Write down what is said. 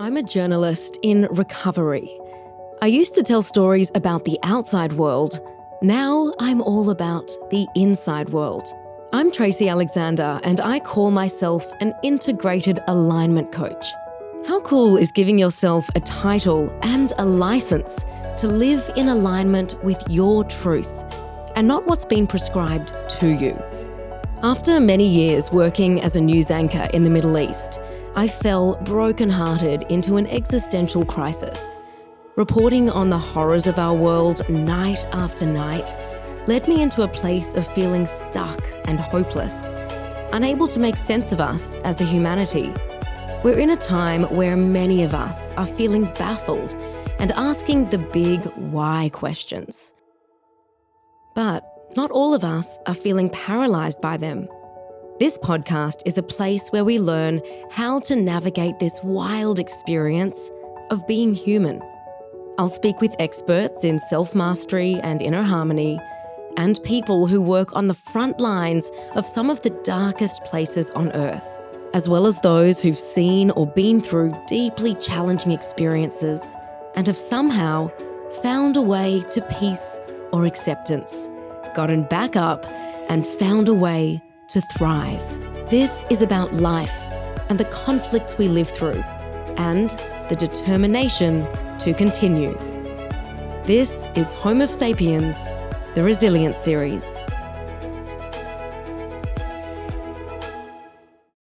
I'm a journalist in recovery. I used to tell stories about the outside world. Now I'm all about the inside world. I'm Tracy Alexander, and I call myself an integrated alignment coach. How cool is giving yourself a title and a license to live in alignment with your truth and not what's been prescribed to you? After many years working as a news anchor in the Middle East, I fell brokenhearted into an existential crisis. Reporting on the horrors of our world night after night led me into a place of feeling stuck and hopeless, unable to make sense of us as a humanity. We're in a time where many of us are feeling baffled and asking the big why questions. But not all of us are feeling paralyzed by them. This podcast is a place where we learn how to navigate this wild experience of being human. I'll speak with experts in self mastery and inner harmony, and people who work on the front lines of some of the darkest places on earth, as well as those who've seen or been through deeply challenging experiences and have somehow found a way to peace or acceptance, gotten back up, and found a way to thrive. This is about life and the conflicts we live through, and the determination to continue. This is Home of Sapiens, the Resilience Series.